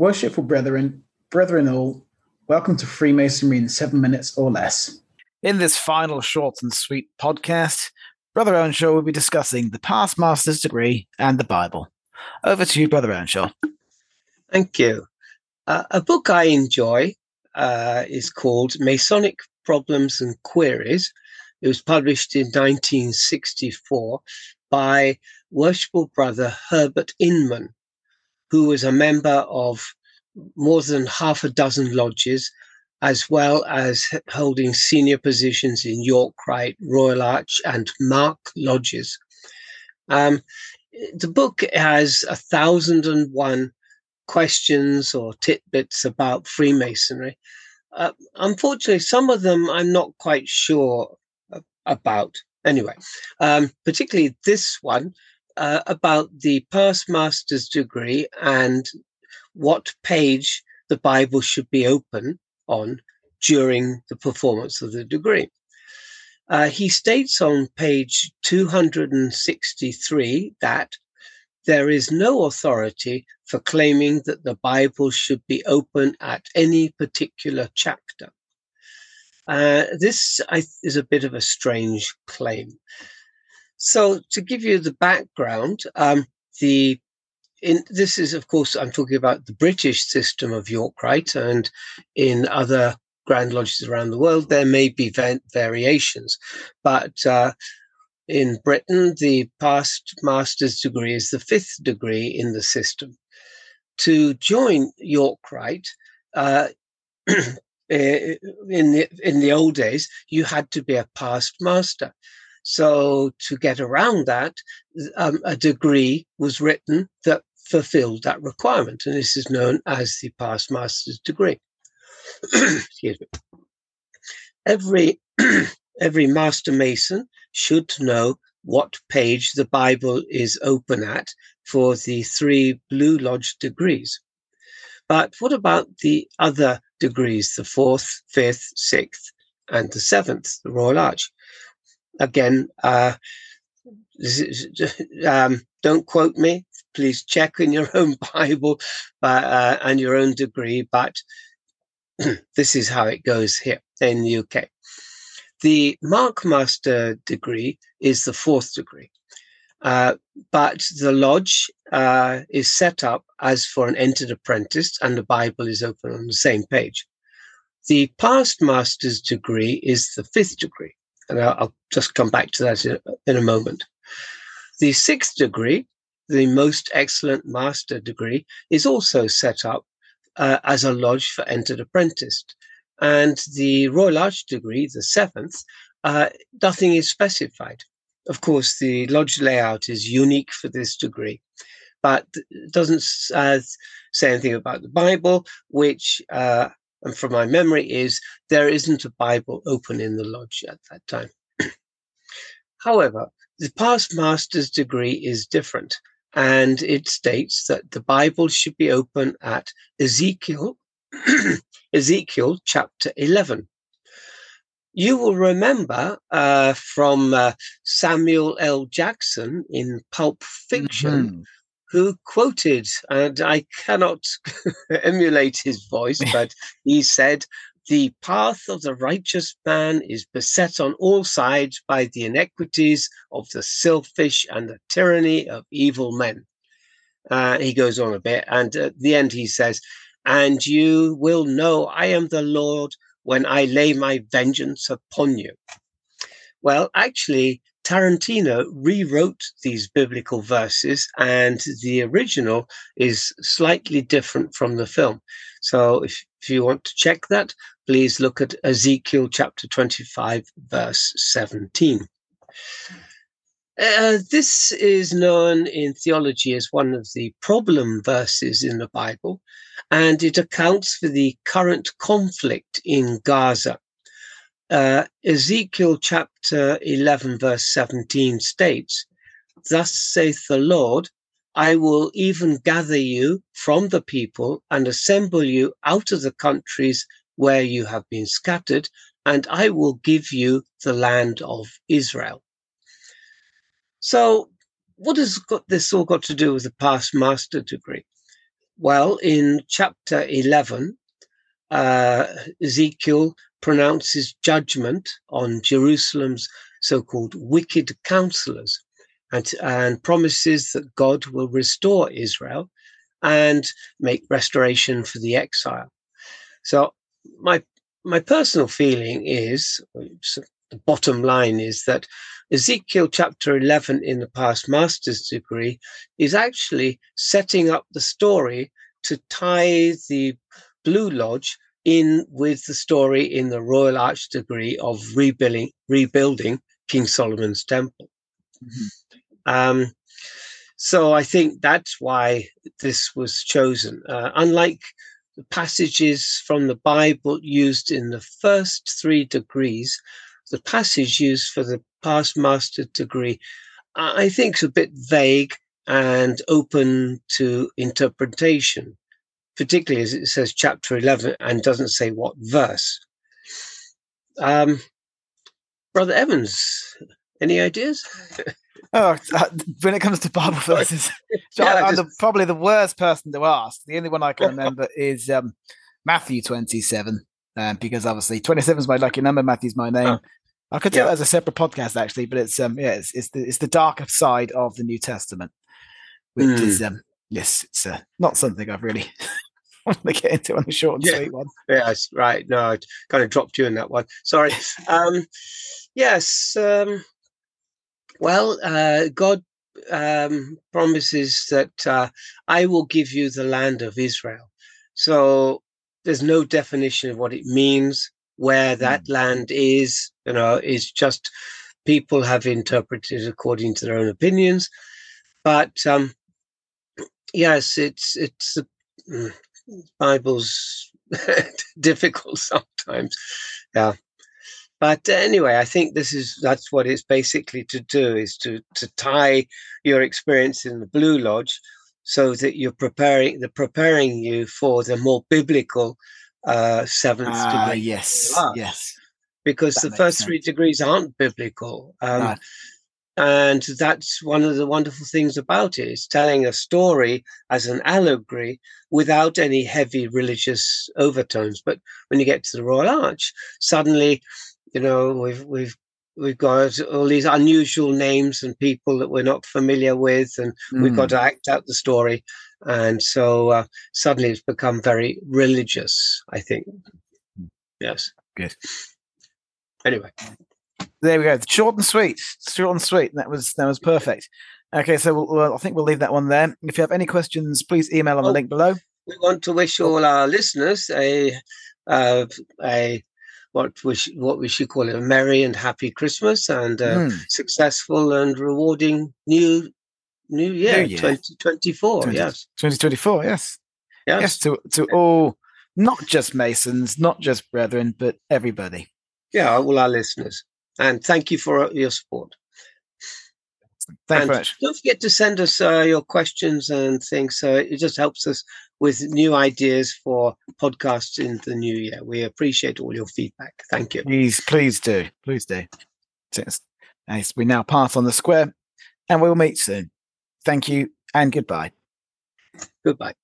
Worshipful brethren, brethren all, welcome to Freemasonry in seven minutes or less. In this final short and sweet podcast, Brother Earnshaw will be discussing the past master's degree and the Bible. Over to you, Brother Earnshaw. Thank you. Uh, a book I enjoy uh, is called Masonic Problems and Queries. It was published in 1964 by Worshipful Brother Herbert Inman, who was a member of more than half a dozen lodges, as well as holding senior positions in York Rite, Royal Arch, and Mark lodges. Um, the book has a thousand and one questions or tidbits about Freemasonry. Uh, unfortunately, some of them I'm not quite sure about. Anyway, um, particularly this one uh, about the past master's degree and what page the Bible should be open on during the performance of the degree. Uh, he states on page 263 that there is no authority for claiming that the Bible should be open at any particular chapter. Uh, this I, is a bit of a strange claim. So, to give you the background, um, the in, this is, of course, I'm talking about the British system of York Rite, and in other Grand Lodges around the world, there may be va- variations. But uh, in Britain, the past master's degree is the fifth degree in the system. To join York Rite, uh, in the in the old days, you had to be a past master. So to get around that, um, a degree was written that fulfilled that requirement, and this is known as the past master's degree. Excuse me. Every every master mason should know what page the Bible is open at for the three Blue Lodge degrees. But what about the other degrees, the fourth, fifth, sixth, and the seventh, the Royal Arch? again, uh, um, don't quote me. Please check in your own Bible uh, and your own degree. But this is how it goes here in the UK. The Mark Master degree is the fourth degree, uh, but the lodge uh, is set up as for an entered apprentice, and the Bible is open on the same page. The past master's degree is the fifth degree, and I'll, just come back to that in, a moment. The sixth degree, the most excellent master degree, is also set up uh, as a lodge for entered apprentice. And the Royal Arch degree, the seventh, uh, nothing is specified. Of course, the lodge layout is unique for this degree, but doesn't uh, say anything about the Bible, which uh, and from my memory is there isn't a Bible open in the lodge at that time. However, the past master's degree is different, and it states that the Bible should be open at Ezekiel, Ezekiel chapter 11. You will remember uh, from uh, Samuel L. Jackson in Pulp Fiction. Mm-hmm who quoted, and I cannot emulate his voice, but he said, The path of the righteous man is beset on all sides by the inequities of the selfish and the tyranny of evil men. Uh, he goes on a bit, and at the end he says, And you will know I am the Lord when I lay my vengeance upon you. Well, actually, Tarantino rewrote these biblical verses, and the original is slightly different from the film. So, if, if you want to check that, please look at Ezekiel chapter 25, verse 17. Uh, this is known in theology as one of the problem verses in the Bible, and it accounts for the current conflict in Gaza uh, Ezekiel chapter 11, verse 17 states, Thus saith the Lord, I will even gather you from the people and assemble you out of the countries where you have been scattered, and I will give you the land of Israel. So, what has got this all got to do with the past master degree? Well, in chapter 11, uh, Ezekiel pronounces judgment on Jerusalem's so called wicked counselors and, and promises that God will restore Israel and make restoration for the exile. So, my my personal feeling is the bottom line is that Ezekiel chapter 11 in the past master's degree is actually setting up the story to tie the Blue Lodge in with the story in the Royal Arch degree of rebuilding, rebuilding King Solomon's temple. Mm-hmm. Um, so I think that's why this was chosen. Uh, unlike the passages from the Bible used in the first three degrees, the passage used for the past master degree, I think is a bit vague and open to interpretation particularly as it says chapter 11 and doesn't say what verse. Um, Brother Evans, any ideas? oh, when it comes to Bible verses, yeah, I'm just... the, probably the worst person to ask. The only one I can remember is um, Matthew 27, um, because obviously 27 is my lucky number, Matthew's my name. I could do yeah. it as a separate podcast actually, but it's um yeah it's, it's the it's the darker side of the New Testament, which mm. is um yes it's uh, not something I've really want to get into on the short and yeah. sweet one. Yes, right. No, I kind of dropped you in that one. Sorry. um, yes. Um, well, uh, God um, promises that uh, I will give you the land of Israel. So there's no definition of what it means, where that mm. land is. You know, it's just people have interpreted according to their own opinions. But um, yes, it's it's mm, Bible's difficult sometimes. Yeah. But anyway, I think this is that's what it's basically to do is to to tie your experience in the Blue Lodge so that you're preparing the preparing you for the more biblical uh seventh uh, degree. Yes. Yes. Because that the first sense. three degrees aren't biblical. Um, and that's one of the wonderful things about it. It's telling a story as an allegory without any heavy religious overtones. But when you get to the Royal Arch, suddenly, you know, we've we've we've got all these unusual names and people that we're not familiar with, and mm. we've got to mm. act out the story. And so uh, suddenly it's become very religious, I think. Yes. Good. Anyway. There we go. Short and sweet. Short and sweet. That was that was perfect. Okay, so we'll, well, I think we'll leave that one there. If you have any questions, please email on the link below. We want to wish all our listeners a uh, a what we sh- what we should call it a merry and happy Christmas and a mm. successful and rewarding new new year, year. 2024. 20, yes, 2024. Yes, yes, yes. To to all, not just Masons, not just brethren, but everybody. Yeah, all our listeners and thank you for your support. Thank you much. Don't forget to send us uh, your questions and things. So it just helps us with new ideas for podcasts in the new year. We appreciate all your feedback. Thank you. Please, please do. Please do. As we now part on the square, and we'll meet soon. Thank you and goodbye. Goodbye.